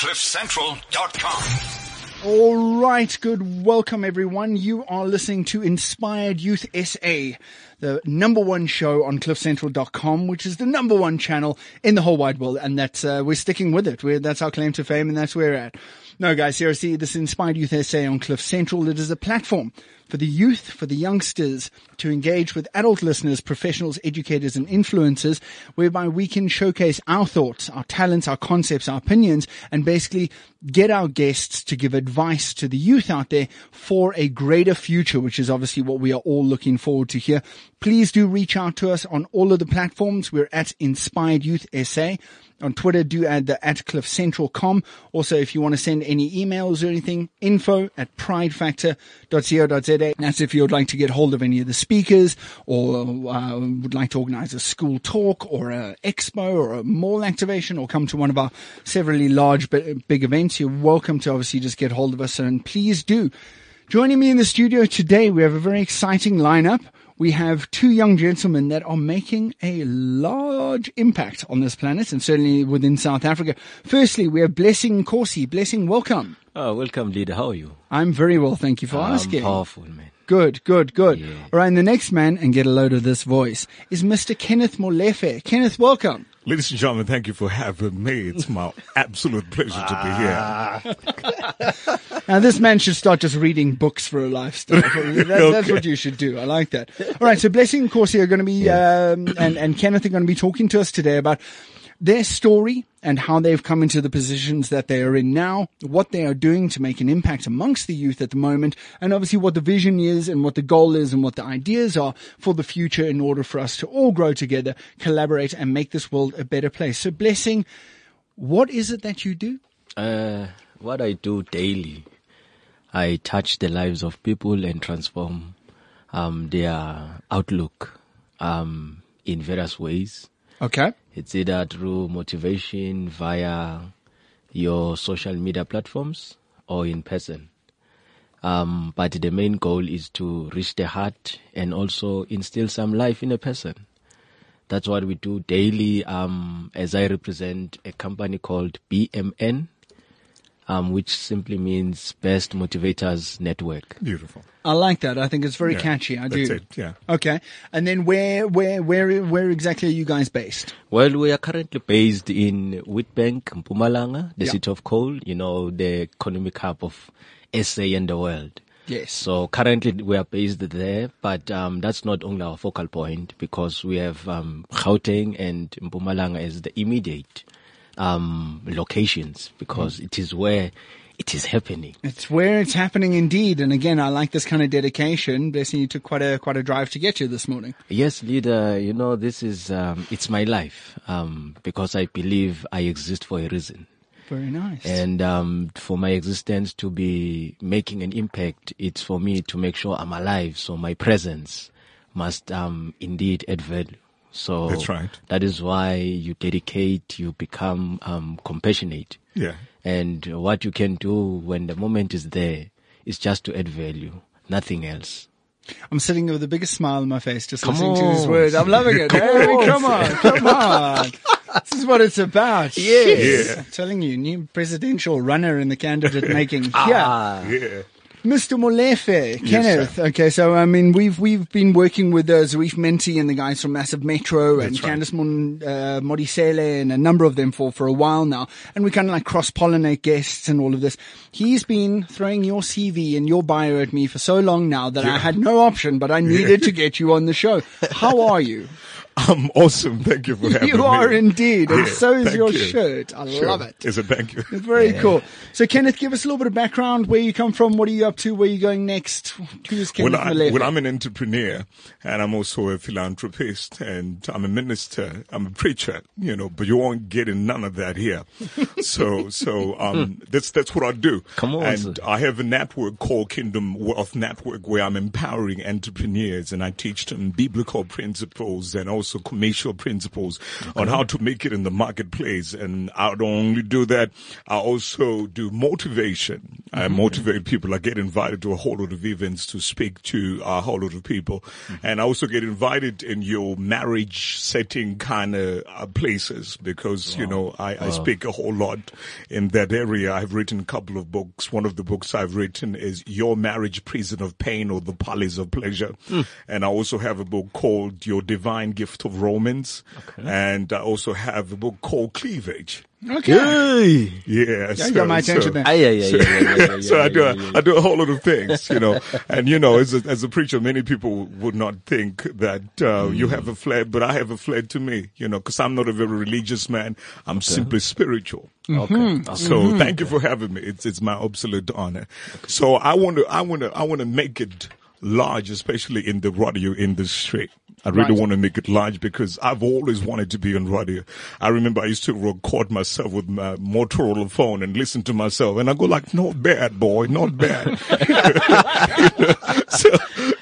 CliffCentral.com. All right, good welcome everyone. You are listening to Inspired Youth SA, the number one show on cliffcentral.com, which is the number one channel in the whole wide world. And that's, uh, we're sticking with it. We're, that's our claim to fame and that's where we're at. No guys, seriously, this is Inspired Youth SA on Cliff Central. It is a platform for the youth, for the youngsters to engage with adult listeners, professionals, educators and influencers whereby we can showcase our thoughts, our talents, our concepts, our opinions and basically get our guests to give advice to the youth out there for a greater future, which is obviously what we are all looking forward to here. Please do reach out to us on all of the platforms. We're at Inspired Youth SA. On Twitter, do add the at cliffcentral.com. Also, if you want to send any emails or anything, info at pridefactor.co.za. That's if you'd like to get hold of any of the speakers or uh, would like to organize a school talk or an expo or a mall activation or come to one of our severally large but big events. You're welcome to obviously just get hold of us and please do. Joining me in the studio today, we have a very exciting lineup we have two young gentlemen that are making a large impact on this planet and certainly within South Africa. Firstly, we have Blessing Nkosi. Blessing, welcome. Oh, welcome, leader. How are you? I'm very well, thank you for I'm asking. powerful, man. Good, good, good. Yeah. All right, and the next man, and get a load of this voice, is Mr. Kenneth Molefe. Kenneth, welcome. Ladies and gentlemen, thank you for having me. It's my absolute pleasure to be here. Now, this man should start just reading books for a lifestyle. That- That's Okay. what you should do. I like that. All right. So Blessing and Nkosi are going to be, um, and, and Kenneth are going to be talking to us today about their story and how they've come into the positions that they are in now, what they are doing to make an impact amongst the youth at the moment, and obviously what the vision is and what the goal is and what the ideas are for the future in order for us to all grow together, collaborate and make this world a better place. So Blessing, what is it that you do? Uh, what I do daily, I touch the lives of people and transform um, their outlook um, in various ways. Okay. It's either through motivation via your social media platforms or in person. Um, but the main goal is to reach the heart and also instill some life in a person. That's what we do daily. Um, as I represent a company called BMN, um, which simply means Best Motivators Network. Beautiful. I like that. I think it's very Yeah, catchy. I that's do. it, yeah. Okay. And then where, where, where, where exactly are you guys based? Well, we are currently based in Witbank, Mpumalanga, the Yeah. city of coal, you know, the economic hub of SA and the world. Yes. So currently we are based there, but um, that's not only our focal point because we have um, Gauteng and Mpumalanga as the immediate um, locations because Mm. it is where it is happening. It's where it's happening indeed. And again, I like this kind of dedication. Blessing, you took quite a, quite a drive to get here this morning. Yes, leader, you know, this is, um, it's my life um, because I believe I exist for a reason. Very nice. And um, for my existence to be making an impact, it's for me to make sure I'm alive. So my presence must um, indeed add value. So That's right. That is why you dedicate, you become um, compassionate. Yeah. And what you can do when the moment is there is just to add value, nothing else. I'm sitting there with the biggest smile on my face just Come listening to his on. words. I'm loving it. Come Hey, on. come on, come on. This is what it's about. Yes. Yeah. I'm telling you, new presidential runner in the candidate making. Yeah. Ah, Yeah. Mr. Molefe, Kenneth. sir. Okay, so I mean, we've we've been working with uh, Zarif Menti and the guys from Massive Metro and That's right. Candice Mon, uh, Modisele and a number of them for for a while now, and we kind of like cross pollinate guests and all of this. He's been throwing your CV and your bio at me for so long now that I had no option, but I needed to get you on the show. How are you? I'm awesome. Thank you for having me. You are indeed, and Yeah, so is your you. shirt. I Sure. love it. Is it? Thank you. It's very cool. So, Kenneth, give us a little bit of background. Where you come from? What are you up to? Where are you going next? Who's Kenneth Well, I, well, I'm an entrepreneur and I'm also a philanthropist and I'm a minister. I'm a preacher, you know, but you won't get in none of that here. so, so, um, that's, that's what I do. Come on, And sir. I have a network called Kingdom Wealth Network where I'm empowering entrepreneurs and I teach them biblical principles and also also commercial principles on how to make it in the marketplace. And I don't only do that, I also do motivation. I mm-hmm. motivate people. I get invited to a whole lot of events to speak to a whole lot of people. Mm-hmm. And I also get invited in your marriage setting kind of uh, places because, you know, I, I speak a whole lot in that area. I've written a couple of books. One of the books I've written is Your Marriage Prison of Pain or The Palace of Pleasure. Hmm. And I also have a book called Your Divine Gift of Romance. And I also have a book called Cleavage. Okay. Hey. Yeah, Yeah, you got my attention there. Aye, ah, aye, aye, aye, aye, aye, aye, so I do, aye, I do a whole lot of things, you know, and you know, as a, as a preacher, many people would not think that uh, hmm. you have a flair, but I have a flair to me, you know, because I'm not a very religious man. I'm simply spiritual. Mm-hmm. Okay. okay. So thank you for having me. It's it's my absolute honor. So I want to I want to I want to make it large, especially in the radio industry. I really Right. want to make it large because I've always wanted to be on radio. I remember I used to record myself with my Motorola phone and listen to myself, and I go like, "Not bad, boy, not bad." so,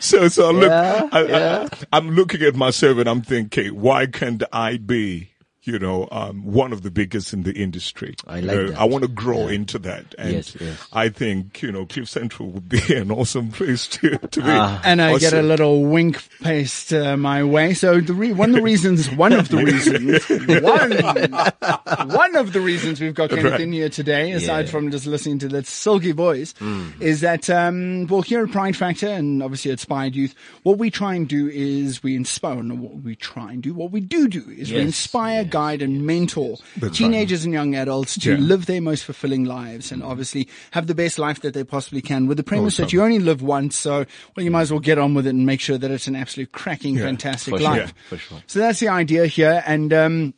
so, so I look, Yeah, I, yeah. I'm looking at myself and I'm thinking, why can't I be? You know, um, one of the biggest in the industry. I You like know, that. I want to grow into that, and Yes, yes. I think you know Cliff Central would be an awesome place to to be. Ah. and I get a little wink paced uh, my way. So the re- one of the reasons, one of the reasons, one, one of the reasons we've got Kenneth Right. in here today, aside Yeah. from just listening to that silky voice, is that um, well here at Pride Factor and obviously at Inspired Youth, what we try and do is we inspire. No, what we try and do, what we do do is we inspire, yes, guide, and mentor That's teenagers and young adults to Yeah. live their most fulfilling lives and obviously have the best life that they possibly can with the premise that you only live once. So, well, you might as well get on with it and make sure that it's an absolute cracking, Yeah, fantastic for sure, life. for sure. So that's the idea here. And, um,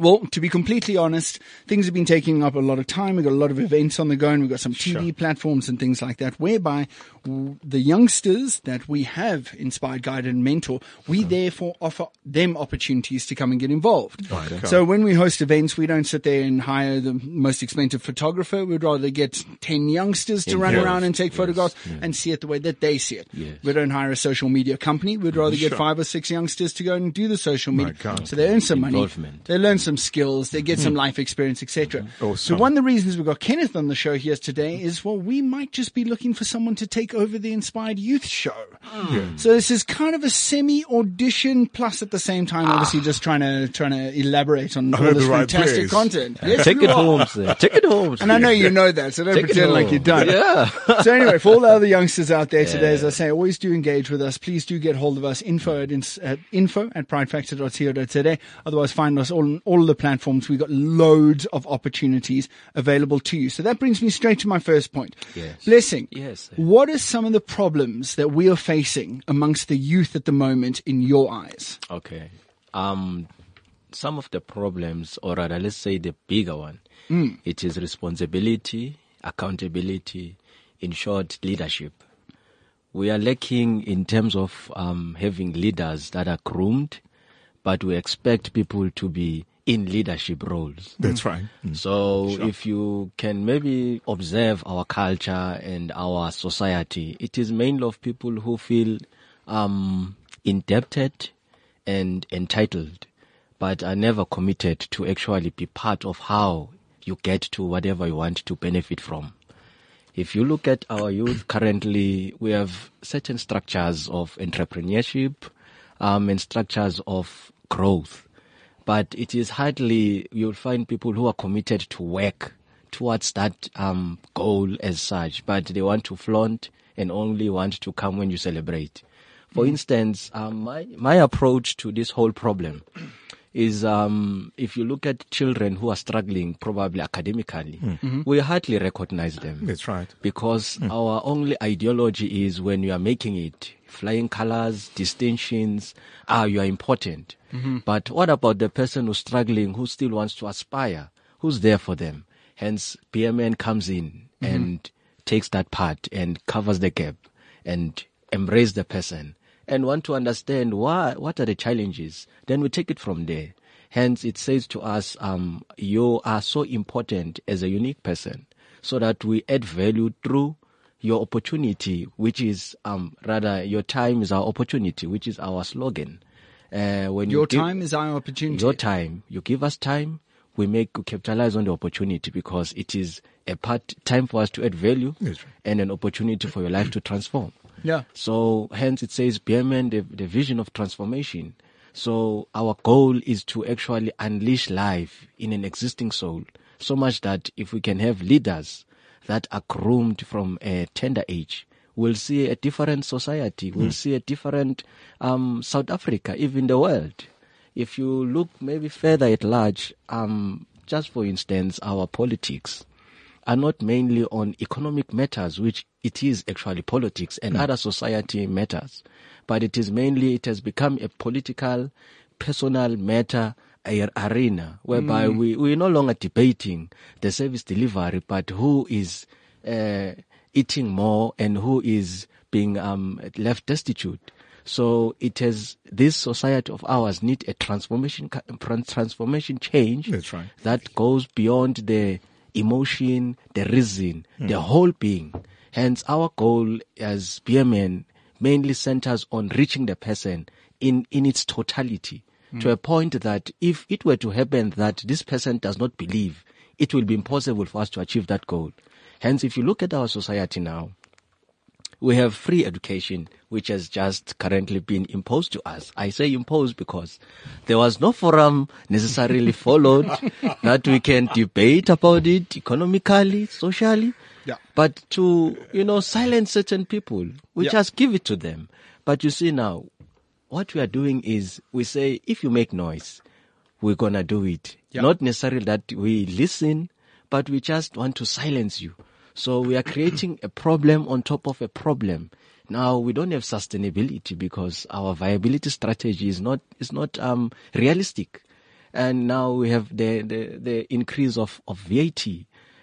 well, to be completely honest, things have been taking up a lot of time. We've got a lot of events on the go and we've got some TV Sure. platforms and things like that whereby w- the youngsters that we have inspired, guided and mentor, we therefore offer them opportunities to come and get involved. Right. So when we host events, we don't sit there and hire the most expensive photographer. We'd rather get 10 youngsters to run Yes, around and take yes, photographs and see it the way that they see it. Yes. We don't hire a social media company. We'd rather get five or six youngsters to go and do the social media. So they earn some money. They learn some skills. They get some life experience, etc. So one of the reasons we've got Kenneth on the show here today is, well, we might just be looking for someone to take over the Inspired Youth show. So this is kind of a semi audition plus at the same time, obviously just trying to, trying to elaborate on all this right fantastic place. content. Yes, Take you it home, sir. Take it home. And I know you know that, so don't Take pretend like you don't. Yeah. so anyway, for all the other youngsters out there today, as I say, always do engage with us. Please do get hold of us. Info at, ins- at info at pridefactor.co.za. Otherwise, find us on all of the platforms. We've got loads of opportunities available to you. So that brings me straight to my first point. Yes. Blessing. Yes. What are some of the problems that we are facing amongst the youth at the moment in your eyes? Okay. Um, some of the problems, or rather, let's say the bigger one, it is responsibility, accountability, in short, leadership. We are lacking in terms of um, having leaders that are groomed, but we expect people to be in leadership roles. That's right. Mm. So if you can maybe observe our culture and our society, it is mainly of people who feel um, indebted and entitled, but are never committed to actually be part of how you get to whatever you want to benefit from. If you look at our youth currently, we have certain structures of entrepreneurship um, and structures of growth, but it is hardly you'll find people who are committed to work towards that um, goal as such, but they want to flaunt and only want to come when you celebrate. For instance, um, my my approach to this whole problem is um, if you look at children who are struggling, probably academically, we hardly recognize them. That's right. because our only ideology is when you are making it flying colors distinctions ah you are important. But what about the person who's struggling who still wants to aspire? Who's there for them? Hence BMN comes in and takes that part and covers the gap and embrace the person and want to understand why what are the challenges? Then we take it from there. Hence it says to us um, you are so important as a unique person so that we add value through your opportunity, which is um, rather your time is our opportunity, which is our slogan. Uh, when Your you give- time is our opportunity. your time. You give us time. We make we capitalize on the opportunity because it is a part time for us to add value right. and an opportunity for your life to transform. Yeah. So hence it says BMN, the, the vision of transformation. So our goal is to actually unleash life in an existing soul so much that if we can have leaders that are groomed from a tender age, we'll see a different society. We'll see a different um, South Africa, even the world. If you look maybe further at large, um, just for instance, our politics are not mainly on economic matters, which it is actually politics and other society matters, but it is mainly, it has become a political, personal matter arena whereby we, we're no longer debating the service delivery, but who is uh, eating more and who is being um, left destitute. So it has this society of ours need a transformation, transformation change That's right. that goes beyond the emotion, the reason, the whole being. Hence, our goal as BMN mainly centers on reaching the person in, in its totality to a point that if it were to happen that this person does not believe, it will be impossible for us to achieve that goal. Hence, if you look at our society now, we have free education, which has just currently been imposed to us. I say imposed because there was no forum necessarily followed that we can debate about it economically, socially. Yeah. But to, you know, silence certain people, we Yeah. just give it to them. But you see now, what we are doing is we say, if you make noise, we're gonna do it. Yeah. Not necessarily that we listen, but we just want to silence you. So we are creating a problem on top of a problem. Now we don't have sustainability because our viability strategy is not is not um, realistic, and now we have the the, the increase of of VAT,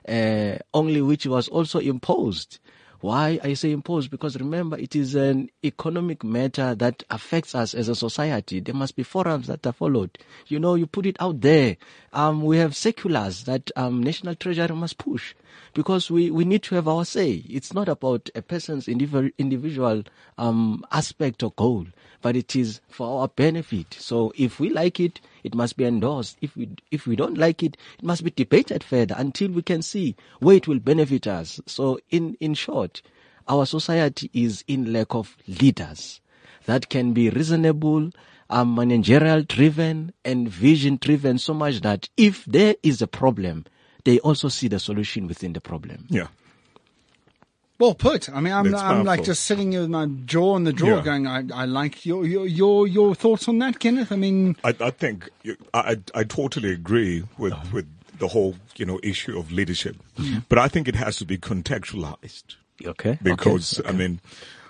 uh, only which was also imposed. Why I say imposed? Because remember, it is an economic matter that affects us as a society. There must be forums that are followed. You know, you put it out there. Um, we have seculars that um, National Treasury must push because we, we need to have our say. It's not about a person's individual, individual um, aspect or goal, but it is for our benefit. So if we like it, it must be endorsed. If we if we don't like it, it must be debated further until we can see where it will benefit us. So in in short, our society is in lack of leaders that can be reasonable, um, managerial driven, and vision driven. So much that if there is a problem, they also see the solution within the problem. Yeah. Well put. I mean, I'm, That's I'm like just sitting here with my jaw on the drawer Yeah. going, I, I like your, your, your, your thoughts on that, Kenneth. I mean, I, I think you- I, I I totally agree with, Uh-huh. with the whole you know issue of leadership, Mm-hmm. but I think it has to be contextualized Okay. because I mean,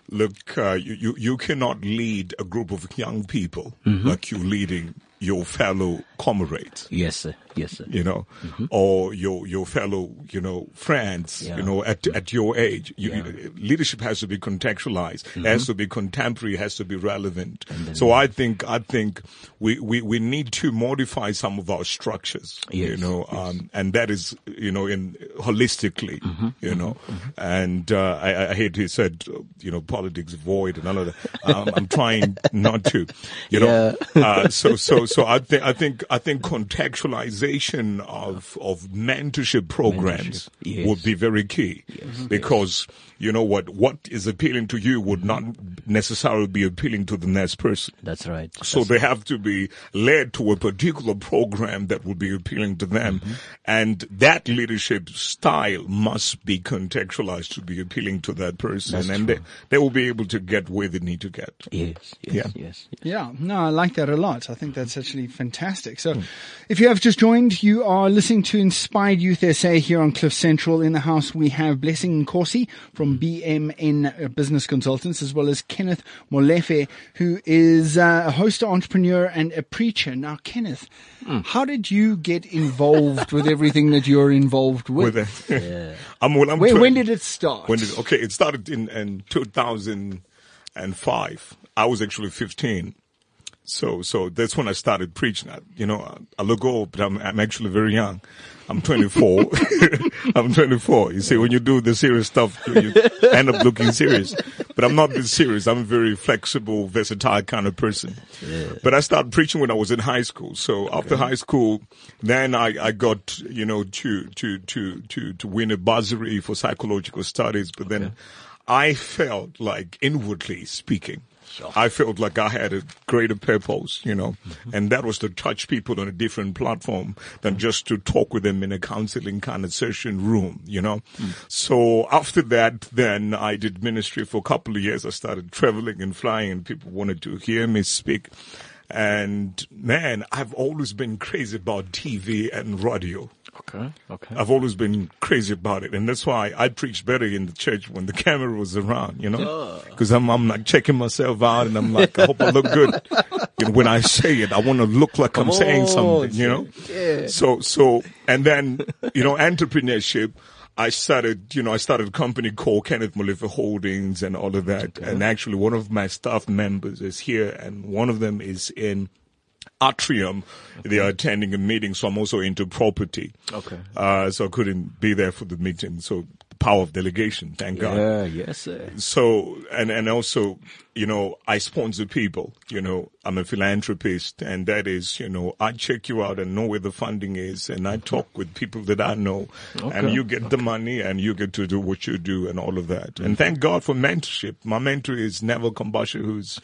look, uh, you, you you cannot lead a group of young people Mm-hmm. like you leading your fellow comrades. Yes, sir. Yes, sir. You know, or your your fellow, you know, friends. Yeah. You know, at at your age, you, leadership has to be contextualized, has to be contemporary, has to be relevant. So I think I think we, we, we need to modify some of our structures. You Yes, know, um, and that is you know in holistically. You know, and uh, I, I hate he said uh, you know politics void and all of that. Um, I'm trying not to. You know, uh, so so so I think I think I think contextualization of of mentorship programs Mentorship, yes. would be very key because you know what what is appealing to you would not necessarily be appealing to the next person. That's right. So they have to be led to a particular program that would be appealing to them. Mm-hmm. And that leadership style must be contextualized to be appealing to that person. That's and true. they, they will be able to get where they need to get. Yes, yes, Yeah. yes. yes. Yeah, no, I like that a lot. I think that's actually fantastic. So, if you have just joined, you are listening to Inspired Youth SA here on Cliff Central. In the house, we have Blessing Nkosi from BMN Business Consultants, as well as Kenneth Molefe, who is uh, a host, entrepreneur, and a preacher. Now, Kenneth, how did you get involved with everything that you're involved with? With it. I'm, well, I'm Where, trying- when did it start? When did, okay, it started in, in 2005. I was actually 15. So, so that's when I started preaching. I, you know, I, look old, but I'm, I'm actually very young. I'm 24. I'm 24. You see, when you do the serious stuff, you end up looking serious. But I'm not this serious. I'm a very flexible, versatile kind of person. But I started preaching when I was in high school. So after high school, then I, I got, you know, to, to, to, to, to win a bursary for psychological studies. But then I felt like inwardly speaking, I felt like I had a greater purpose, you know, mm-hmm. and that was to touch people on a different platform than mm-hmm. just to talk with them in a counseling kind of session room, you know. Mm. So after that, then I did ministry for a couple of years. I started traveling and flying and people wanted to hear me speak. And man, I've always been crazy about TV and radio. Okay. Okay. I've always been crazy about it, and that's why I preach better in the church when the camera was around, you know, because I'm I'm like checking myself out, and I'm like, I hope I look good. You know, when I say it, I want to look like I'm saying something, you know. yeah. So so, and then you know, entrepreneurship. I started, you know, I started a company called Kenneth Molefe Holdings and all of that. And actually, one of my staff members is here, and one of them is in Atrium. They are attending a meeting, so I'm also into property. Okay. Uh, so I couldn't be there for the meeting. So the power of delegation, thank God. Yeah. Yes. Sir. So, and, and also, you know, I sponsor people, you know, I'm a philanthropist and that is, you know, I check you out and know where the funding is and I talk with people that I know and you get the money and you get to do what you do and all of that. And thank God for mentorship. My mentor is Neville Kombasha, who's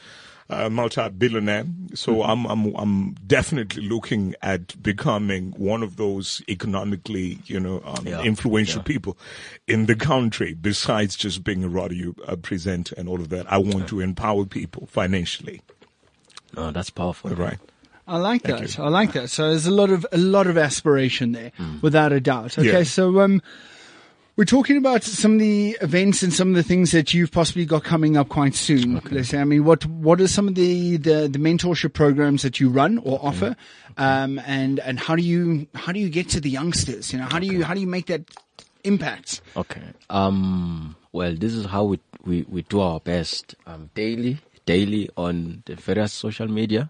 a multi-billionaire. So I'm, I'm, I'm definitely looking at becoming one of those economically, you know, um, Yeah. influential Yeah. people in the country besides just being a radio uh, presenter and all of that. I want to empower people financially. No, that's powerful. Right. I like Thank that. you. I like that. So there's a lot of a lot of aspiration there, without a doubt. Okay, Yeah. so um, we're talking about some of the events and some of the things that you've possibly got coming up quite soon. Let's say, I mean, what what are some of the, the, the mentorship programs that you run or offer, um, and and how do you how do you get to the youngsters? You know, how do you how do you make that impact? Okay. Um, well, this is how we, we, we do our best um, daily, daily on the various social media.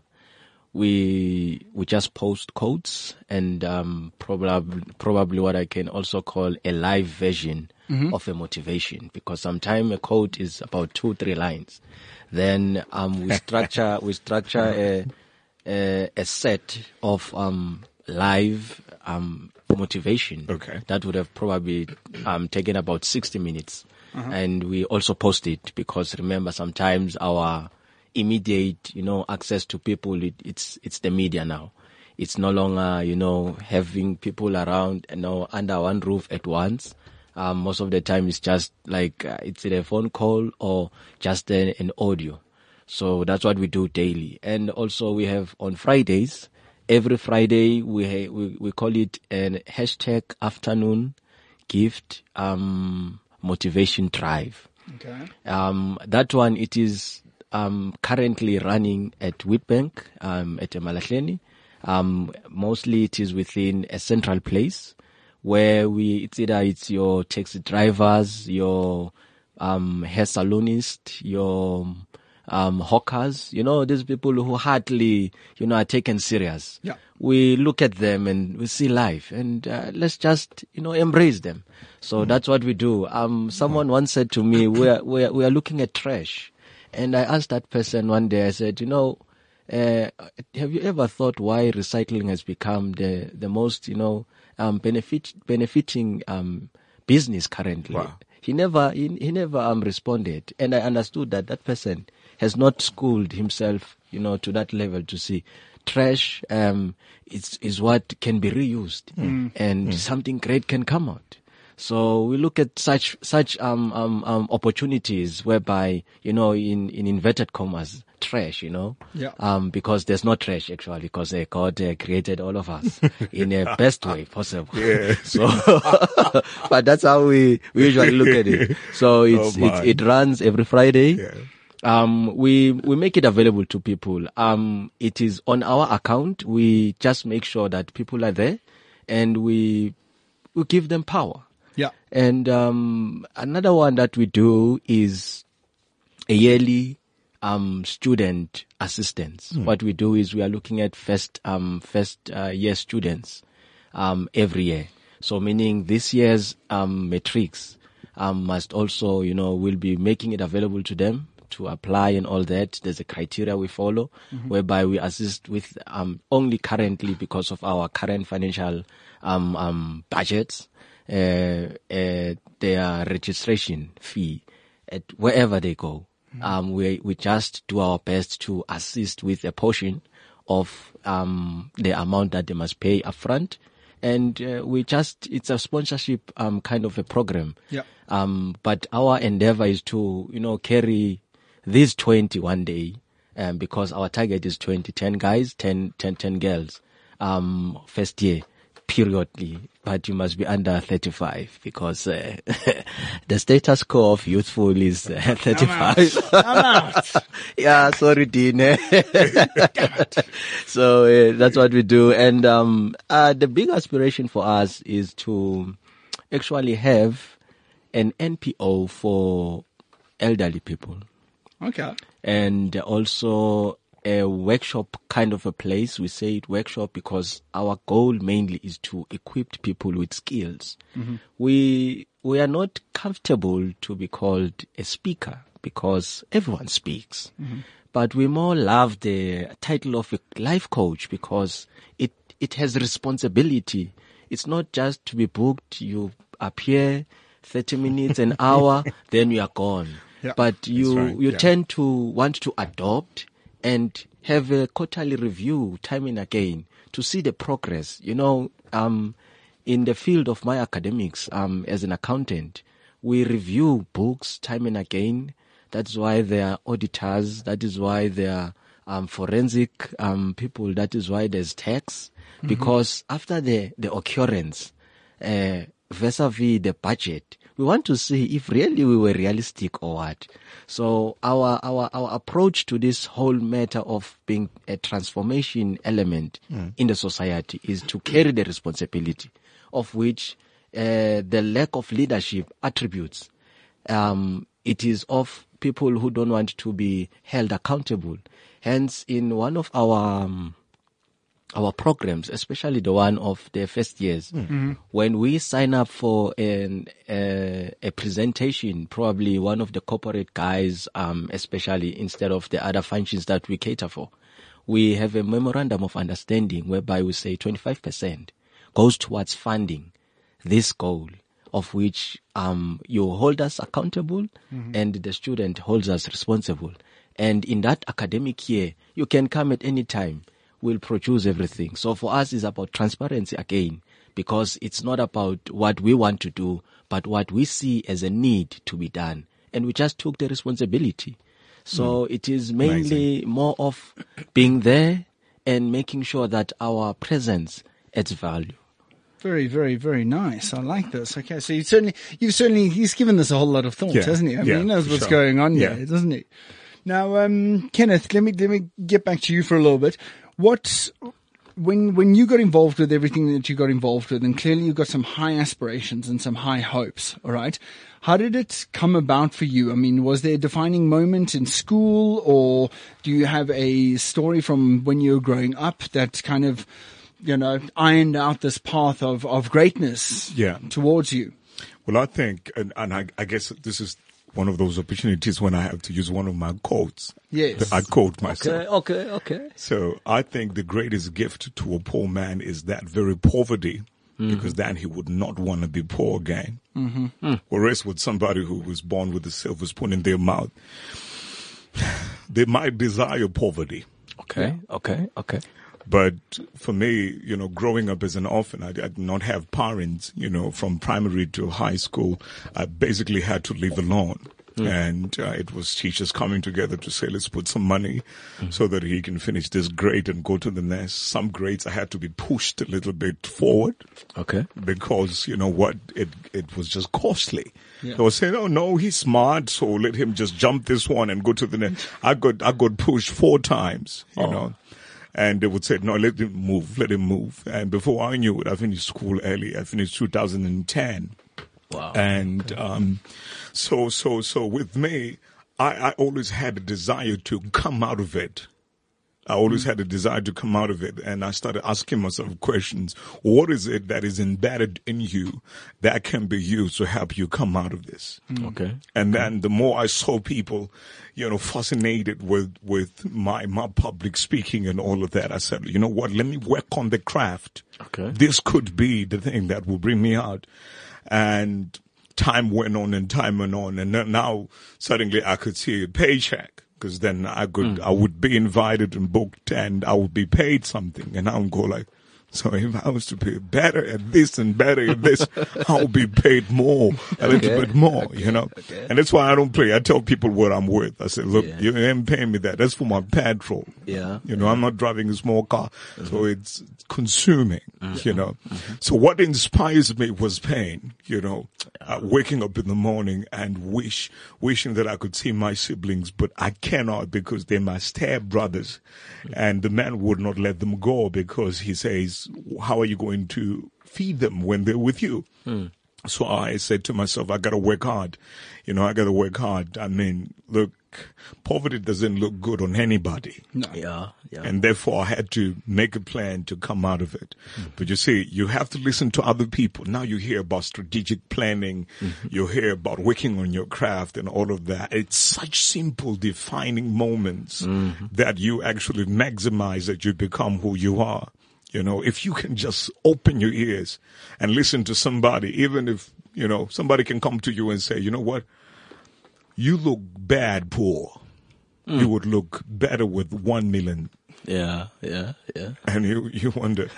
We we just post quotes and um, probably probably what I can also call a live version of a motivation because sometimes a quote is about two three lines. Then um, we structure we structure a, a a set of um, live um, motivation Okay. that would have probably um, taken about 60 minutes. And we also post it because remember sometimes our immediate, you know, access to people, it, it's, it's the media now. It's no longer, you know, having people around, you know, under one roof at once. Um, most of the time it's just like, uh, it's a phone call or just a, an audio. So that's what we do daily. And also we have on Fridays, every Friday we, ha- we, we call it an hashtag afternoon gift, um, motivation drive. Okay. Um, that one, it is um, currently running at Witbank um, at Emalahleni. Um, mostly it is within a central place where we, it's either it's your taxi drivers, your um, hair salonist, your um, hawkers, you know, these people who hardly, you know, are taken serious. Yeah. We look at them and we see life and uh, let's just, you know, embrace them. So that's what we do. Um, someone once said to me, we are, we are, we are looking at trash. And I asked that person one day, I said, you know, uh, have you ever thought why recycling has become the, the most, you know, um, benefit, benefiting, um, business currently? Wow. He never, he, he never, um, responded. And I understood that that person has not schooled himself, you know, to that level to see trash, um, is, is what can be reused and something great can come out. So we look at such such um, um, um, opportunities whereby you know in, in inverted commas trash you know Yeah. um, because there's no trash actually because uh, God uh, created all of us in a best way possible Yeah. so but that's how we, we usually look at it so it's, Oh, my. it, it runs every Friday Yeah. um, we we make it available to people. Um, it is on our account. We just make sure that people are there, and we we give them power. Yeah. And um, another one that we do is a yearly um, student assistance. What we do is we are looking at first um, first uh, year students um, every year. So meaning this year's um, matrix um, must also, you know, we'll be making it available to them to apply and all that. There's a criteria we follow whereby we assist with um, only currently because of our current financial um, um, budgets, their registration fee at wherever they go. Um, we we just do our best to assist with a portion of um, the amount that they must pay upfront, and uh, we just it's a sponsorship um, kind of a program. Yeah. Um, but our endeavor is to you know carry these twenty one day, um, because our target is 20, 10 guys, 10, 10, 10 girls, um, first year periodly, but you must be under 35 because uh, the status quo of youthful is uh, 35. I'm out. yeah, sorry, Dean. so uh, that's what we do. And um, uh, the big aspiration for us is to actually have an NPO for elderly people Okay. and also a workshop kind of a place. We say it workshop because our goal mainly is to equip people with skills. Mm-hmm. We we are not comfortable to be called a speaker because everyone speaks. Mm-hmm. But we more love the title of a life coach because it it has responsibility. It's not just to be booked, you appear 30 minutes, an hour, then you are gone. Yeah. But you right, you yeah. tend to want to adopt and have a quarterly review time and again to see the progress. You know, um, in the field of my academics, um, as an accountant, we review books time and again. That's why there are auditors. That is why there are um, forensic um, people. That is why there's tax. Because after the, the occurrence, uh, vis-a-vis the budget, we want to see if really we were realistic or what. So our, our, our approach to this whole matter of being a transformation element in the society is to carry the responsibility of which uh, the lack of leadership attributes. Um, it is of people who don't want to be held accountable. Hence, in one of our um, our programs, especially the one of the first years, when we sign up for an, uh, a presentation, probably one of the corporate guys, um, especially instead of the other functions that we cater for, we have a memorandum of understanding whereby we say 25% goes towards funding this goal of which um, you hold us accountable and the student holds us responsible. And in that academic year, you can come at any time. We'll produce everything. So for us, it's about transparency again, because it's not about what we want to do, but what we see as a need to be done. And we just took the responsibility. So it is mainly more of being there and making sure that our presence adds value. Very, very, very nice. I like this. Okay, so you certainly, you've certainly, he's given this a whole lot of thought, Yeah, hasn't he? I mean, yeah, he knows what's sure. going on Yeah. here, doesn't he? Now, um, Kenneth, let me let me get back to you for a little bit. What when when you got involved with everything that you got involved with, and clearly you got some high aspirations and some high hopes. All right, how did it come about for you? I mean, was there a defining moment in school, or do you have a story from when you were growing up that kind of you know ironed out this path of of greatness Yeah. towards you? Well, I think, and, and I, I guess this is one of those opportunities when I have to use one of my quotes. Yes. I quote myself. okay, okay. okay. So I think the greatest gift to a poor man is that very poverty, because then he would not want to be poor again. Mm-hmm. Whereas with somebody who was born with a silver spoon in their mouth, they might desire poverty. Okay, okay, okay. But for me, you know, growing up as an orphan, I, I did not have parents, you know, from primary to high school. I basically had to live alone. And uh, it was teachers coming together to say, let's put some money so that he can finish this grade and go to the next. Some grades I had to be pushed a little bit forward Okay. because, you know what, it, it was just costly. Yeah. They were saying, oh no, he's smart, so let him just jump this one and go to the next. I got, I got pushed four times, you know. And they would say, no, let him move, let him move. And before I knew it, I finished school early. I finished 2010. Wow. And um, so, so, so with me, I, I always had a desire to come out of it I always mm. had a desire to come out of it. And I started asking myself questions. What is it that is embedded in you that can be used to help you come out of this? Mm. Okay. And then the more I saw people, you know, fascinated with, with my, my public speaking and all of that, I said, you know what? Let me work on the craft. Okay. This could be the thing that will bring me out. And time went on and time went on. And then now suddenly I could see a paycheck because then I could, hmm. I would be invited and booked and I would be paid something. And I would go like, so if I was to be better at this and better at this, I'll be paid more, a little Okay. bit more, Okay. you know? Okay. And that's why I don't play. I tell people what I'm worth. I say, look, Yeah. you ain't paying me that. That's for my petrol. Yeah. You know, I'm not driving a small car. Mm-hmm. So it's consuming, you know. So what inspires me was pain, you know, uh, waking up in the morning and wish, wishing that I could see my siblings, but I cannot because they're my step brothers. And the man would not let them go because he says, how are you going to feed them when they're with you? Hmm. So I said to myself, I gotta work hard. You know, I gotta work hard. I mean, look, poverty doesn't look good on anybody. Yeah. Yeah. And therefore I had to make a plan to come out of it. Hmm. But you see, you have to listen to other people. Now you hear about strategic planning. Mm-hmm. You hear about working on your craft and all of that. It's such simple defining moments mm-hmm. that you actually maximize that you become who you are. You know, if you can just open your ears and listen to somebody, even if, you know, somebody can come to you and say, you know what? You look bad poor. Hmm. You would look better with one million yeah. Yeah. Yeah. and you you wonder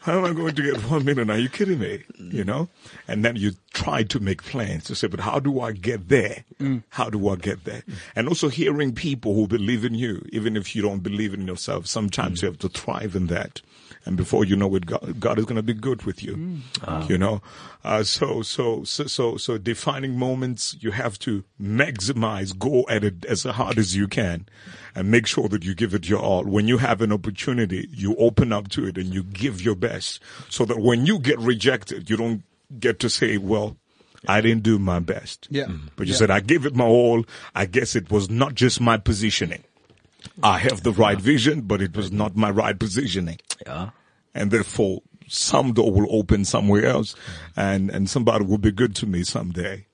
how am I going to get one million? Are you kidding me? You know, and then you try to make plans to say, but how do I get there? Hmm. How do I get there? And also hearing people who believe in you, even if you don't believe in yourself. Sometimes hmm. you have to thrive in that, and before you know it, God, God is going to be good with you. You know, uh, so so so so so defining moments you have to maximize, go at it as hard as you can, and make sure that you give it your all. When you have an opportunity, you open up to it and you give your best, so that when you get rejected, you don't get to say, "Well, I didn't do my best." Yeah. But you Yeah. said, "I gave it my all." I guess it was not just my positioning. I have the right vision, but it was not my right positioning Yeah. and therefore some door will open somewhere else and, and somebody will be good to me someday.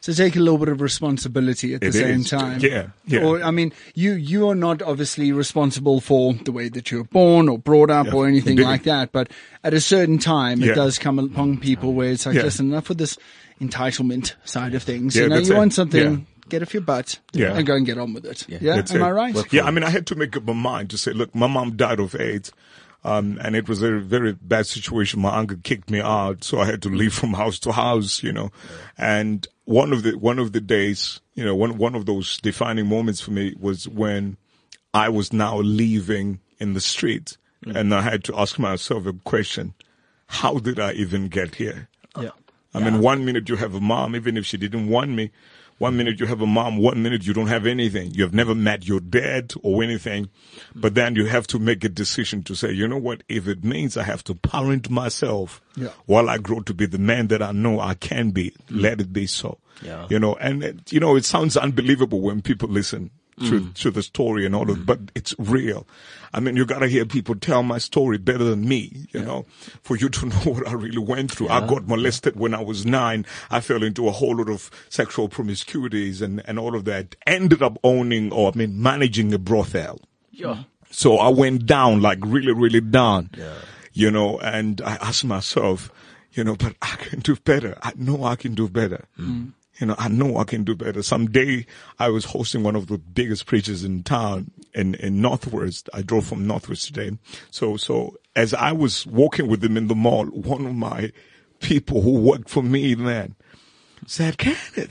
So take a little bit of responsibility at the It same is. time. Yeah, yeah. Or I mean, you you are not obviously responsible for the way that you were born or brought up Yeah, or anything indeed. like that. But at a certain time, Yeah. it does come upon people where it's like, Yeah. listen, enough with this entitlement side of things. Yeah, you know, you it. want something, Yeah. Get off your butt Yeah. and go and get on with it. Yeah, That's am it. I right? Yeah, I mean, I had to make up my mind to say, look, my mom died of AIDS. Um, and it was a very bad situation. My uncle kicked me out, so I had to leave from house to house, you know. And one of the, one of the days, you know, one, one of those defining moments for me was when I was now leaving in the street and I had to ask myself a question. How did I even get here? Yeah. I mean, one minute you have a mom, even if she didn't want me. One minute you have a mom, one minute you don't have anything. You have never met your dad or anything. But then you have to make a decision to say, you know what? If it means I have to parent myself Yeah. while I grow to be the man that I know I can be, let it be so. Yeah. You know, and it, you know, it sounds unbelievable when people listen to, mm. to the story and all of, mm. but it's real. I mean, you gotta hear people tell my story better than me, you know, for you to know what I really went through. I got molested when I was nine. I fell into a whole lot of sexual promiscuities and, and all of that. Ended up owning or, I mean, managing a brothel. Yeah. So I went down, like really, really down. You know, and I asked myself, you know, but I can do better. I know I can do better. Mm. You know, I know I can do better. Someday I was hosting one of the biggest preachers in town in, in Northwest. I drove from Northwest today. So, so as I was walking with him in the mall, one of my people who worked for me then said, Kenneth.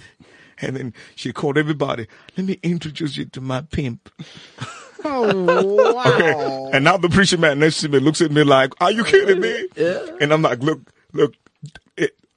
And then she called everybody, let me introduce you to my pimp. Oh wow! And now the preacher man next to me looks at me like, "Are you kidding me?" Yeah. And I'm like, "Look, look,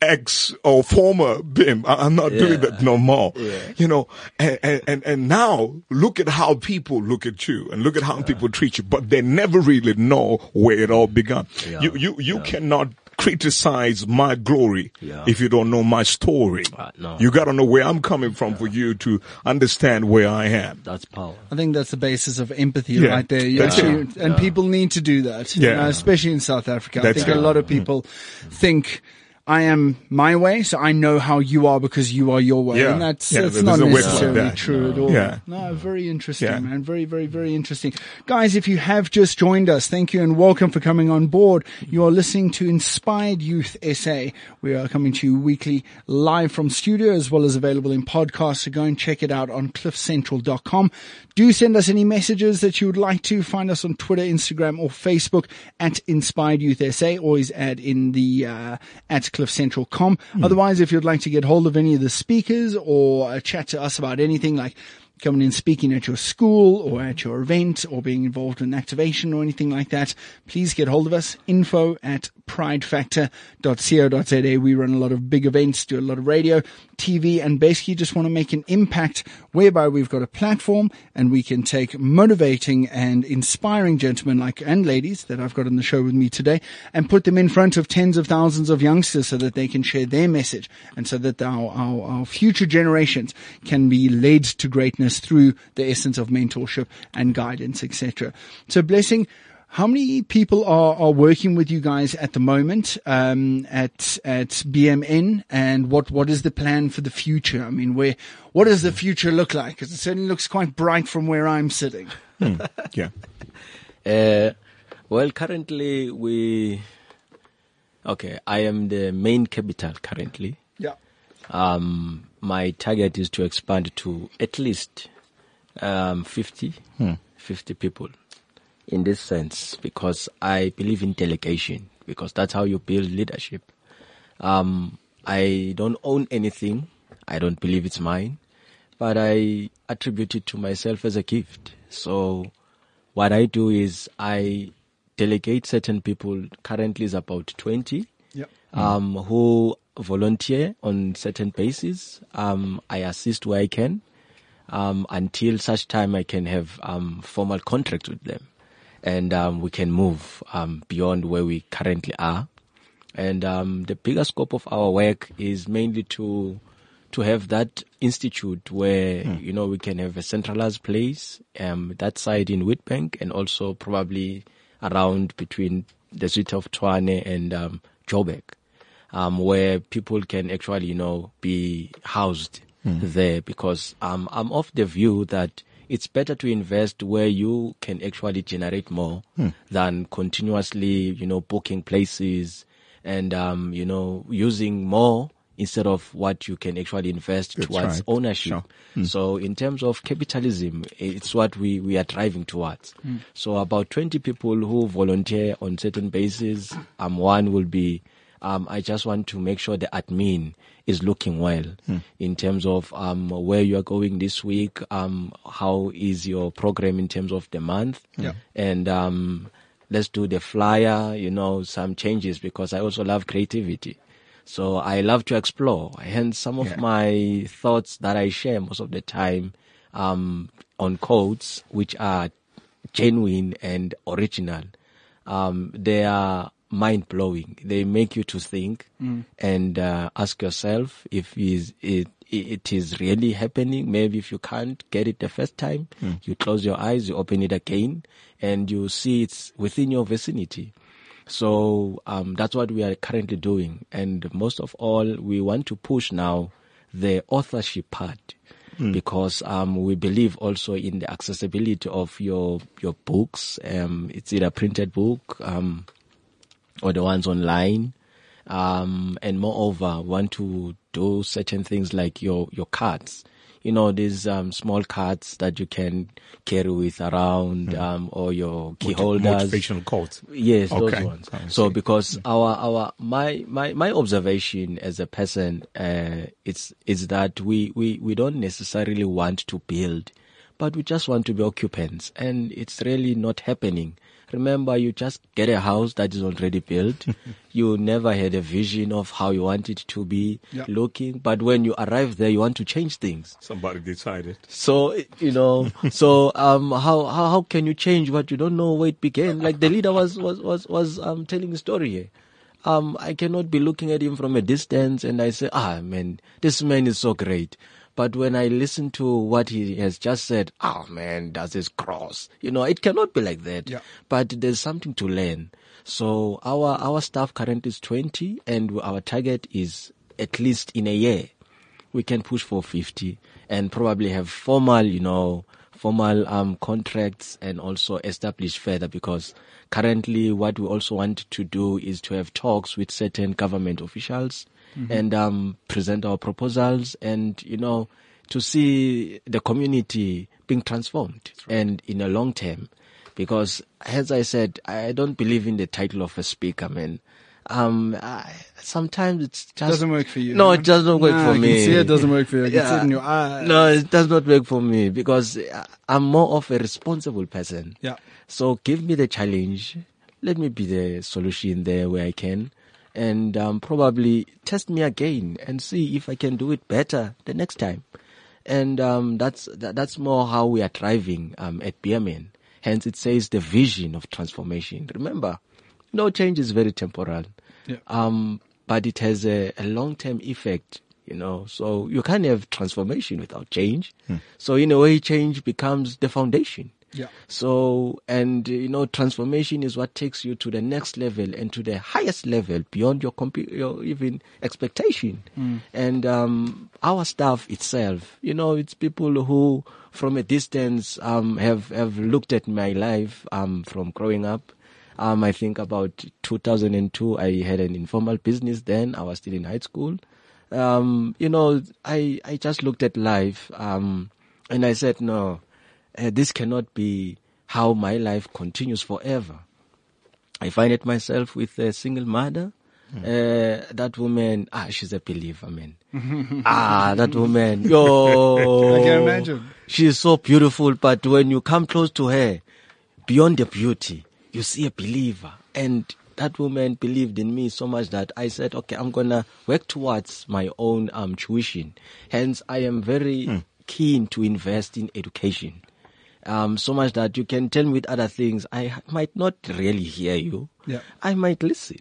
ex or former BIM, I- I'm not doing that no more." Yeah. You know, and, and and and now look at how people look at you, and look at how people treat you, but they never really know where it all began. Yeah. You you you cannot criticize my glory Yeah. if you don't know my story. Uh, no. You got to know where I'm coming from for you to understand where I am. That's power. I think that's the basis of empathy Yeah, right there. You actually, it. and people need to do that, you Yeah. know, especially in South Africa. That's I think it. a lot of people think, I am my way, so I know how you are because you are your way. Yeah. And that's, Yeah, that's not doesn't like necessarily that. true at all. Yeah. No, very interesting, Yeah. man. Very, very, very interesting. Guys, if you have just joined us, thank you and welcome for coming on board. You are listening to Inspired Youth SA. We are coming to you weekly live from studio as well as available in podcasts. So go and check it out on cliffcentral.com. Do send us any messages that you would like to. Find us on Twitter, Instagram or Facebook at Inspired Youth SA. Always add in the, uh, at cliffcentral.com. Otherwise, if you'd like to get hold of any of the speakers or chat to us about anything like coming in speaking at your school or at your event or being involved in an activation or anything like that, please get hold of us. Info at pridefactor.co.za. We run a lot of big events, do a lot of radio, TV, and basically just want to make an impact whereby we've got a platform and we can take motivating and inspiring gentlemen like and ladies that I've got on the show with me today and put them in front of tens of thousands of youngsters so that they can share their message and so that our, our, our future generations can be led to greatness through the essence of mentorship and guidance, etc. So blessing, how many people are, are working with you guys at the moment um, at at BMN, and what, what is the plan for the future? I mean, where what does the future look like? Because it certainly looks quite bright from where I'm sitting. Yeah. Uh, well, currently we. Okay, I am the main capital currently. Yeah, Um, my target is to expand to at least um, 50, 50 people in this sense because I believe in delegation because that's how you build leadership. Um, I don't own anything. I don't believe it's mine, but I attribute it to myself as a gift. So what I do is I delegate certain people. Currently is about 20 yeah, um, who volunteer on certain basis. Um, I assist where I can um, until such time I can have um, formal contract with them, and um, we can move um, beyond where we currently are. And um, the bigger scope of our work is mainly to to have that institute where you know we can have a centralized place, um, that side in Witbank, and also probably around between the city of Tshwane and um, Joburg, um, where people can actually you know be housed there because um, I'm of the view that it's better to invest where you can actually generate more than continuously you know booking places and um, you know using more instead of what you can actually invest That's towards right. ownership. Sure. So in terms of capitalism, it's what we, we are driving towards. So about 20 people who volunteer on certain bases. Um, one will be, um, I just want to make sure the admin is looking well in terms of, um, where you are going this week. Um, how is your program in terms of the month? Yeah. And, um, let's do the flyer, you know, some changes because I also love creativity. So I love to explore. Hence, some of Yeah. my thoughts that I share most of the time um, on codes, which are genuine and original, um, they are mind blowing. They make you to think and uh, ask yourself if is it it is really happening. Maybe if you can't get it the first time, you close your eyes, you open it again, and you see it's within your vicinity. So um, that's what we are currently doing, and most of all, we want to push now the authorship part because um, we believe also in the accessibility of your your books. Um, it's either printed book um, or the ones online. Um, and moreover, want to do certain things like your, your cards. You know, these, um, small cards that you can carry with around, um, or your key holders. Motivational quotes. Yes, Okay. those ones. So because our our my my my observation as a person, uh, it's is that we we we don't necessarily want to build, but we just want to be occupants, and it's really not happening. Remember, you just get a house that is already built. you never had a vision of how you want it to be Yeah. looking, but when you arrive there, you want to change things. Somebody decided. So you know, so um, how how how can you change what you don't know where it began? Like the leader was was was was um telling a story here. um, I cannot be looking at him from a distance and I say, ah, man, this man is so great. But when I listen to what he has just said, oh man, does this cross? You know, it cannot be like that. Yeah. But there's something to learn. So our, our staff current is 20 and our target is at least in a year, we can push for 50 and probably have formal, you know, formal um, contracts and also establish further because currently what we also want to do is to have talks with certain government officials and um, present our proposals and you know to see the community being transformed and in a long term because as I said I don't believe in the title of a speaker man um I, sometimes it's just Doesn't work for you. no it doesn't work Nah, for me it doesn't work for you. I it in your eyes. no, it does not work for me because I'm more of a responsible person. Yeah. So give me the challenge. Let me be the solution there where I can. And um, probably test me again and see if I can do it better the next time. And um, that's that, that's more how we are driving um, at BMN. Hence, it says the vision of transformation. Remember, no change is very temporal Yeah. um, but it has a, a long-term effect, you know. So you can't have transformation without change. So in a way, change becomes the foundation. Yeah. So, and you know, transformation is what takes you to the next level and to the highest level beyond your, compu- your even expectation. And um, our staff itself, you know, it's people who, from a distance, um, have have looked at my life um, from growing up. Um, I think about 2002, I had an informal business. Then I was still in high school. Um, you know, I I just looked at life, um, and I said, no, uh, this cannot be how my life continues forever. I find it myself with a single mother. Uh, that woman, ah, she's a believer, man. ah, that woman, yo. I can imagine. She is so beautiful, but when you come close to her, beyond the beauty, you see a believer. And that woman believed in me so much that I said, okay, I'm gonna work towards my own um, tuition. Hence, I am very keen to invest in education. Um, so much that you can tell me with other things, I might not really hear you. Yeah. I might listen.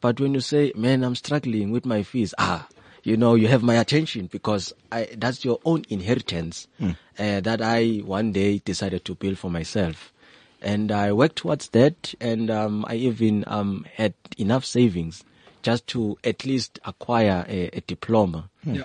But when you say, man, I'm struggling with my fees, ah, you know, you have my attention because I, that's your own inheritance uh, that I one day decided to build for myself. And I worked towards that and um, I even um, had enough savings just to at least acquire a, a diploma. Yeah.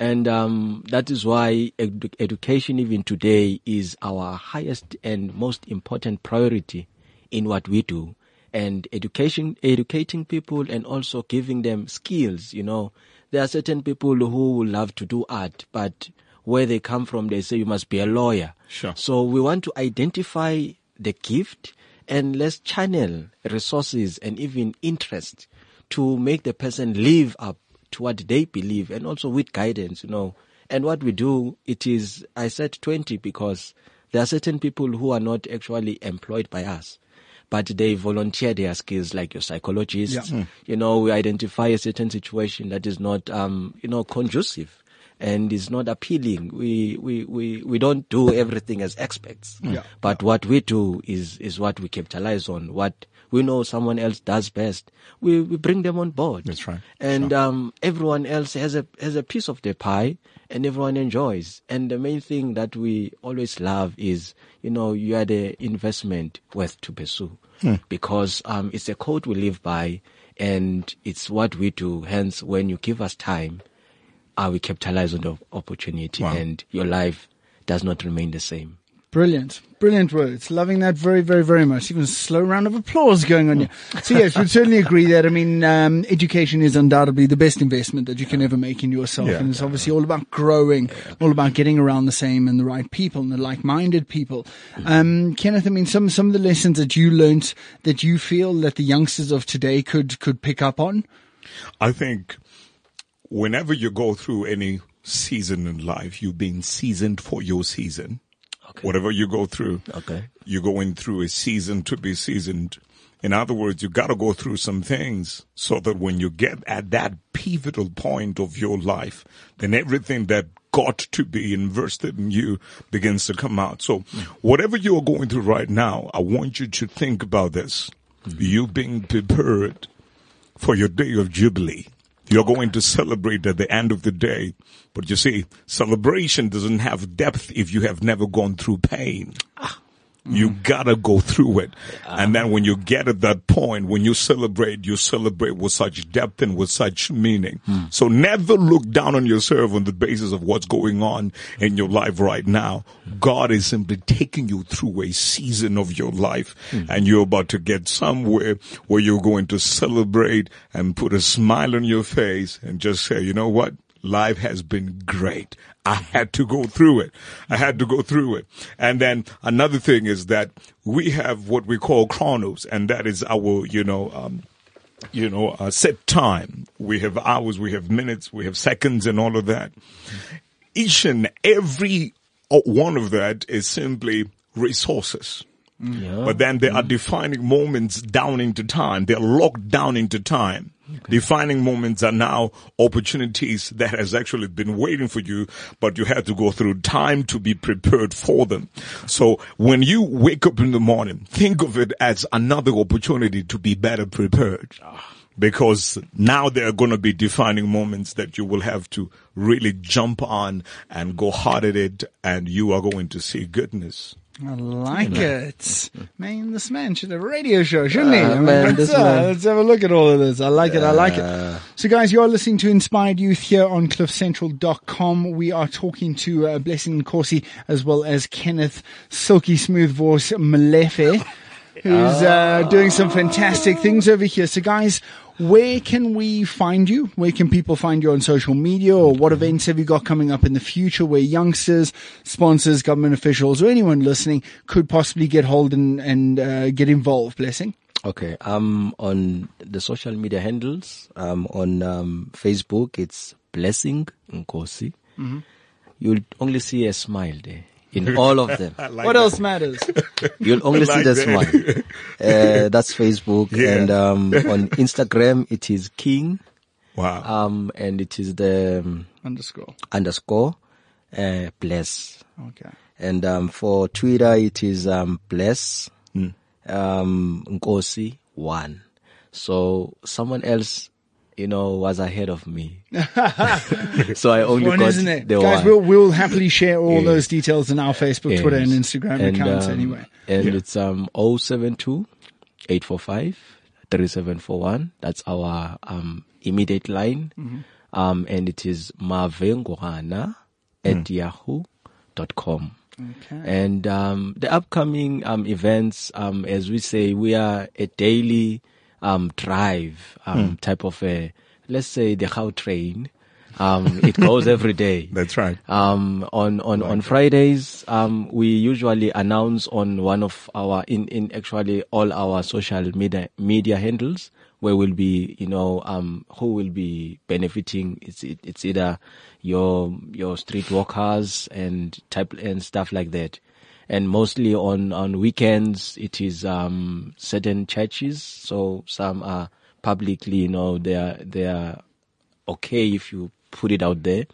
And um, that is why edu- education, even today, is our highest and most important priority in what we do. And education, educating people, and also giving them skills. You know, there are certain people who love to do art, but where they come from, they say you must be a lawyer. Sure. So we want to identify the gift and let's channel resources and even interest to make the person live up to what they believe and also with guidance, you know. And what we do, it is, I said 20 because there are certain people who are not actually employed by us. But they volunteer their skills, like your psychologists. Yeah. You know, we identify a certain situation that is not, um, you know, conducive and is not appealing. We, we, we, we don't do everything as experts. Yeah. But what we do is, is what we capitalize on. What we know someone else does best. We, we bring them on board. That's right. And, um, everyone else has a, has a piece of the pie and everyone enjoys. And the main thing that we always love is, you know, you are the investment worth to pursue because, um, it's a code we live by and it's what we do. Hence, when you give us time, uh, we capitalize on the opportunity Wow. and your life does not remain the same. Brilliant. Brilliant words. Loving that very, very, very much. Even a slow round of applause going on here. So yes, we certainly agree that, I mean, um, education is undoubtedly the best investment that you can ever make in yourself. Yeah. And it's obviously all about growing, all about getting around the same and the right people and the like-minded people. Um, Kenneth, I mean, some, some of the lessons that you learnt that you feel that the youngsters of today could, could pick up on. I think whenever you go through any season in life, you've been seasoned for your season. Okay. Whatever you go through, Okay. you're going through a season to be seasoned. In other words, you got to go through some things so that when you get at that pivotal point of your life, then everything that got to be invested in you begins to come out. So whatever you are going through right now, I want you to think about this. Mm-hmm. You being prepared for your day of jubilee. You're going to celebrate at the end of the day. But you see, celebration doesn't have depth if you have never gone through pain. Ah. You mm. gotta go through it. And uh-huh. then when you get at that point, when you celebrate, you celebrate with such depth and with such meaning. Hmm. So never look down on yourself on the basis of what's going on in your life right now. God is simply taking you through a season of your life hmm. and you're about to get somewhere where you're going to celebrate and put a smile on your face and just say, you know what? Life has been great. I had to go through it. I had to go through it. And then another thing is that we have what we call chronos, and that is our, you know, um, you know, uh, set time. We have hours, we have minutes, we have seconds, and all of that. Each and every uh, one of that is simply resources. Yeah. But then there are defining moments down into time. They're locked down into time. Defining moments are now opportunities that has actually been waiting for you, but you had to go through time to be prepared for them. So when you wake up in the morning, think of it as another opportunity to be better prepared. Ah. Because now there are going to be defining moments that you will have to really jump on and go hard at it and you are going to see goodness. I like it. Man, this man should have a radio show, shouldn't he? Uh, I mean, man, let's, this uh, man. let's have a look at all of this. I like it. I like it. So guys, you're listening to Inspired Youth here on cliffcentral.com. We are talking to uh, Blessing Nkosi as well as Kenneth Silky Smooth Voice Molefe, who's uh, doing some fantastic things over here. So guys, where can we find you? Where can people find you on social media or what events have you got coming up in the future where youngsters, sponsors, government officials or anyone listening could possibly get hold and, and uh, get involved? Blessing. Okay. I'm on the social media handles, um, on um, Facebook, it's Blessing Nkosi. You'll only see a smile there in all of them. Like what that. else matters? You'll only see this the that. smile. Uh, that's Facebook. Yeah. And um, on Instagram, it is King. Wow. Um, and it is the um, Underscore. underscore uh, bless. Okay. And um, for Twitter, it is um, bless um, Nkosi one. So someone else, you know, was ahead of me. so I only One, got isn't it? the Guys, one. we'll, we'll happily share all Yes. those details in our Facebook, Twitter and Instagram And, accounts um, anyway. And it's um 072 845 3741. That's our um immediate line. Mm-hmm. Um and it is mavengwana at yahoo.com. Okay. And um, the upcoming um, events, um, as we say, we are a daily um, drive um, type of a, let's say, the how train. Um, it goes every day. That's right. Um, on on on Fridays, um, we usually announce on one of our in in actually all our social media media handles where we'll be, you know, um, who will be benefiting. It's it, it's either your your street walkers and type and stuff like that. And mostly on on weekends, it is um certain churches. So some are publicly, you know, they are they are okay if you put it out there.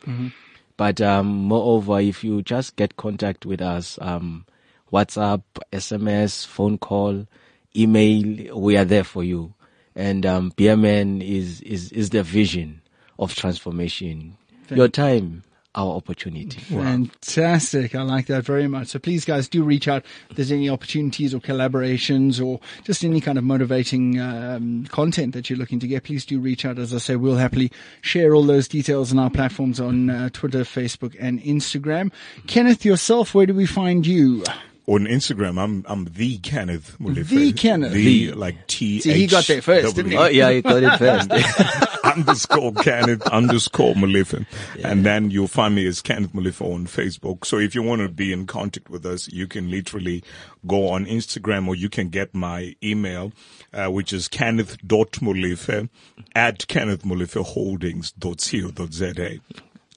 But um, moreover, if you just get contact with us, um, WhatsApp, SMS, phone call, email, we are there for you. And um, BMN is, is, is the vision of transformation. Your time, our opportunity. Fantastic. I like that very much. So please guys do reach out if there's any opportunities or collaborations or just any kind of motivating um, content that you're looking to get. Please do reach out. As I say, we'll happily share all those details on our platforms on uh, Twitter, Facebook and Instagram. Kenneth, yourself, where do we find you? On Instagram, I'm I'm the Kenneth Molefe. The Kenneth. The like T. See, he got there first, didn't he? Oh, yeah, you got it first. underscore Kenneth underscore Molefe. And then you'll find me as Kenneth Molefe on Facebook. So if you want to be in contact with us, you can literally go on Instagram or you can get my email, uh, which is kenneth.molefe at kennethmolefeholdings.co.za.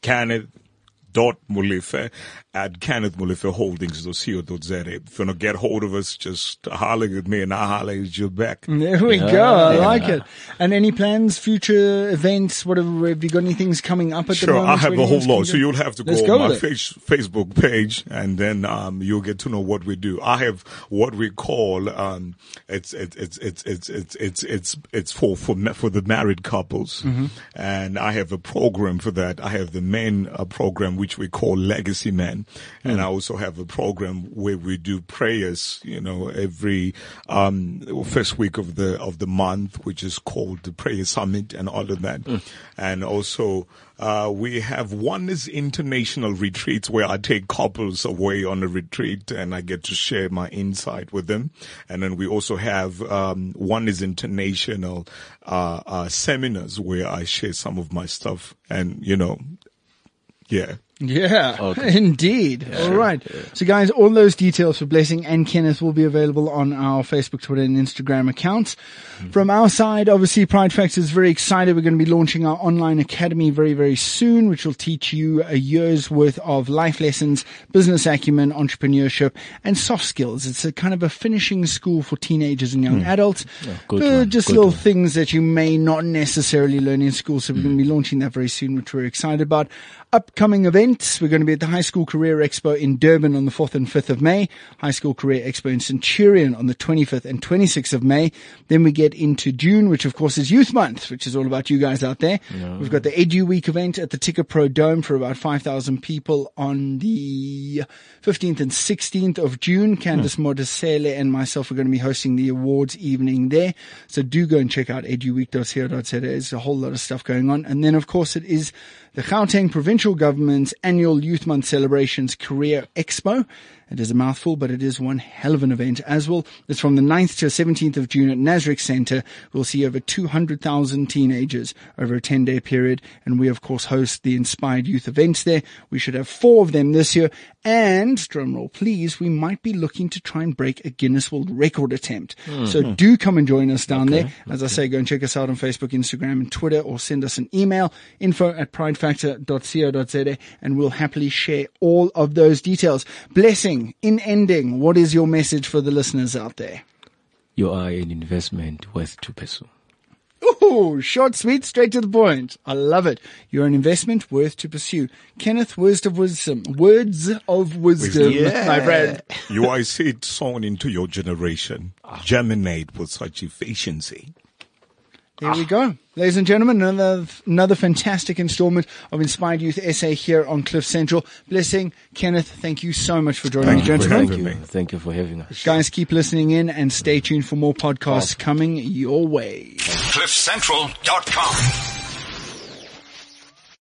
Kenneth dot Molefe at Kenneth Molefe Holdings.co.za. If you want to get hold of us, just holler at me and I'll holler at you back. There we go. I like it. And any plans, future events? What have, have you got? Any things coming up at Sure, the moment? Sure, I have a whole lot. So you'll have to go, go on my face, Facebook page, and then um, you'll get to know what we do. I have what we call um, it's it's it's it's it's it's it's it's it's for for for the married couples, Mm-hmm. and I have a program for that. I have the men uh, program which we call Legacy Men, Hmm. and I also have a program where we do prayers. You know, every um, first week of the of the month, which is called the Prayer Summit, and all of that, and also. Uh, we have one is international retreats where I take couples away on a retreat and I get to share my insight with them. And then we also have, um, one is international, uh, uh, seminars where I share some of my stuff and, you know, yeah. Yeah, indeed. All right. So guys, all those details for Blessing and Kenneth will be available on our Facebook, Twitter and Instagram accounts. Mm-hmm. From our side, obviously Pride Factor is very excited. We're going to be launching our online academy very, very soon, which will teach you a year's worth of life lessons, business acumen, entrepreneurship and soft skills. It's a kind of a finishing school for teenagers and young hmm. adults. good Uh, just good little one. things that you may not necessarily learn in school. So we're going to be hmm. launching that very soon, which we're excited about. Upcoming events, we're going to be at the High School Career Expo in Durban on the 4th and 5th of May, High School Career Expo in Centurion on the 25th and 26th of May. Then we get into June, which of course is Youth Month, which is all about you guys out there. We've got the Edu Week event at the TicketPro Dome for about 5,000 people on the 15th and 16th of June. Hmm. Candice Modiselle and myself are going to be hosting the awards evening there. So do go and check out eduweek.co.za. There's a whole lot of stuff going on. And then of course it is the Gauteng Provincial Government's annual Youth Month celebrations career expo. It is a mouthful, but it is one hell of an event as well. It's from the 9th to 17th of June at Nasrec Center. We'll see over 200,000 teenagers over a 10 day period. And we of course host the Inspired Youth events there. We should have four of them this year. And drumroll please, we might be looking to try and break a Guinness World Record attempt. So hmm. do come and join us down there. As I say, go and check us out on Facebook, Instagram and Twitter or send us an email info at pridefactor.co.za and we'll happily share all of those details. Blessing in ending. What is your message for the listeners out there? You are an investment worth to pursue. Ooh, short, sweet, straight to the point. I love it. You're an investment worth to pursue. Kenneth, words of wisdom. Words of wisdom, Wisdom. my friend. You I see it sown into your generation, ah. germinate with such efficiency. There we go. Ladies and gentlemen, another, another fantastic installment of Inspired Youth Essay here on Cliff Central. Blessing, Kenneth, thank you so much for joining Thank me, you gentlemen. having Thank you. me. Thank you for having us. Guys, keep listening in and stay tuned for more podcasts coming your way. CliffCentral.com.